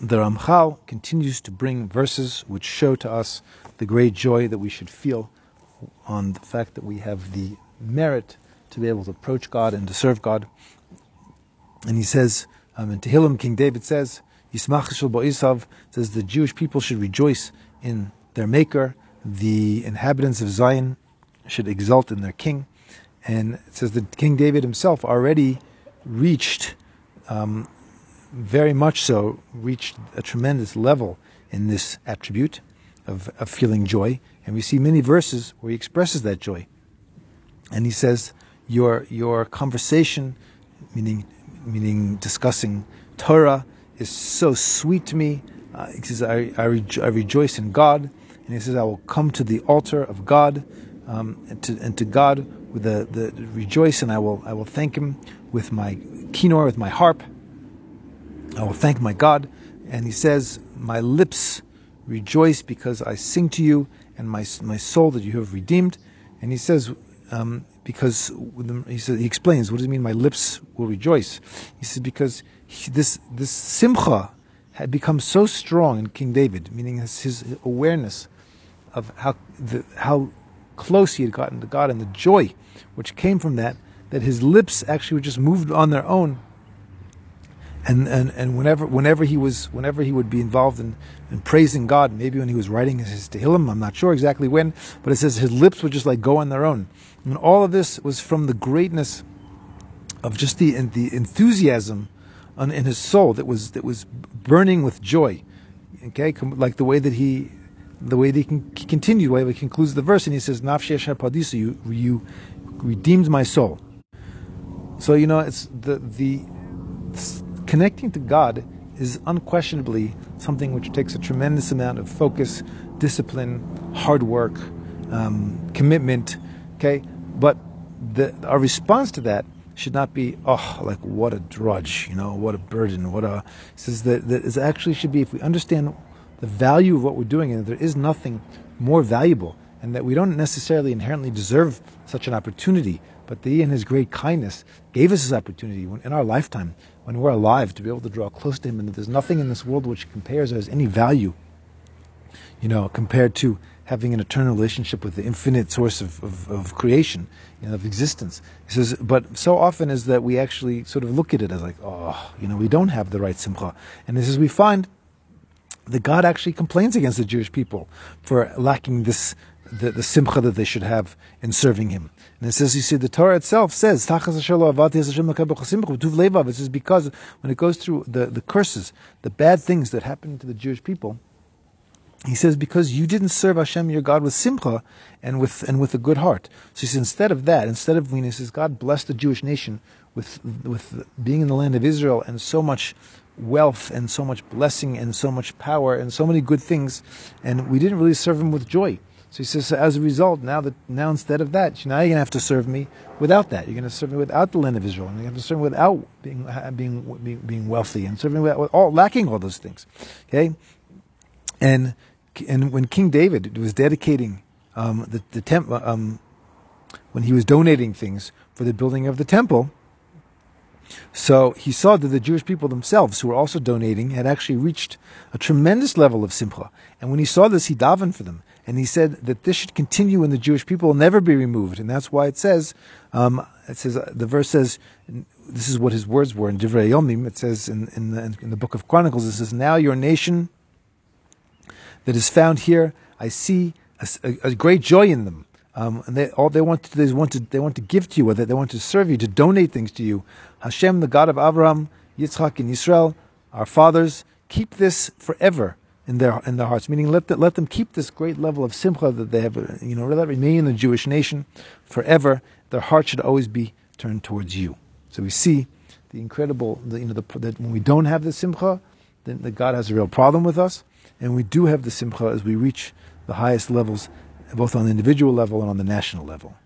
the Ramchal continues to bring verses which show to us the great joy that we should feel on the fact that we have the merit to be able to approach God and to serve God. And he says, um, in Tehillim, King David says, Yismach Bo'isav says the Jewish people should rejoice in their Maker, the inhabitants of Zion should exult in their King. And it says that King David himself already reached, um, very much so, reached a tremendous level in this attribute of, of feeling joy. And we see many verses where he expresses that joy. And he says, Your your conversation, meaning meaning discussing Torah, is so sweet to me. Uh, he says, I, I, rejo- I, rejoice in God. And he says, I will come to the altar of God um, and, to, and to God with the, the rejoice, and I will, I will thank Him with my kinnor, with my harp. I will thank my God. And he says, My lips rejoice because I sing to you, and my, my soul that you have redeemed. And he says, um, because he says he explains what does it mean my lips will rejoice. He says because he, this this simcha had become so strong in King David, meaning his, his awareness of how the, how close he had gotten to God and the joy which came from that, that his lips actually were just moved on their own. And, and, and whenever whenever he was whenever he would be involved in, in praising God, maybe when he was writing his Tehillim, I'm not sure exactly when, but it says his lips would just like go on their own. And all of this was from the greatness of just the the enthusiasm on, in his soul that was that was burning with joy. Okay, like the way that he the way that he, can, he continued, the way he concludes the verse, and he says, "Nafshesh padisa, you you redeemed my soul." So you know, it's the the connecting to God is unquestionably something which takes a tremendous amount of focus, discipline, hard work, um, commitment. Okay, but the, our response to that should not be, oh, like what a drudge, you know, what a burden, what a. says that, that it actually should be if we understand the value of what we're doing and there is nothing more valuable and that we don't necessarily inherently deserve such an opportunity, but He, in His great kindness, gave us this opportunity in our lifetime, when we're alive, to be able to draw close to Him, and that there's nothing in this world which compares or has any value, you know, compared to having an eternal relationship with the infinite source of, of, of creation, you know, of existence. He says, but so often is that we actually sort of look at it as like, oh, you know, we don't have the right simcha. And he says, we find that God actually complains against the Jewish people for lacking this the, the simcha that they should have in serving Him. And it says, you see, the Torah itself says, it says because when it goes through the, the curses, the bad things that happen to the Jewish people, he says, because you didn't serve Hashem your God with simcha and with and with a good heart. So he says, instead of that, instead of when he says, God bless the Jewish nation with with being in the land of Israel and so much wealth and so much blessing and so much power and so many good things, and we didn't really serve him with joy. So he says, so as a result, now that now instead of that, now you're going to have to serve me without that. You're going to serve me without the land of Israel, and you have to serve me without being being being, being wealthy and serving without all lacking all those things. Okay, and and when King David was dedicating um, the the temple, um, when he was donating things for the building of the temple, so he saw that the Jewish people themselves, who were also donating, had actually reached a tremendous level of simcha. And when he saw this, he davened for them. And he said that this should continue and the Jewish people will never be removed. And that's why it says, um, it says, uh, the verse says, this is what his words were in Divrei Yomim. It says in, in, the, in the book of Chronicles, it says, now your nation that is found here, I see a, a, a great joy in them. Um, and they, all they want to do is want to, they want to give to you, or they, want to serve you, to donate things to you. Hashem, the God of Abraham, Yitzchak, and Israel, our fathers, keep this forever in their in their hearts. Meaning, let the, let them keep this great level of simcha that they have. You know, let remain in the Jewish nation forever. Their heart should always be turned towards you. So we see the incredible, the, you know, the, that when we don't have the simcha, then the God has a real problem with us, and we do have the simcha as we reach the highest levels both on the individual level and on the national level.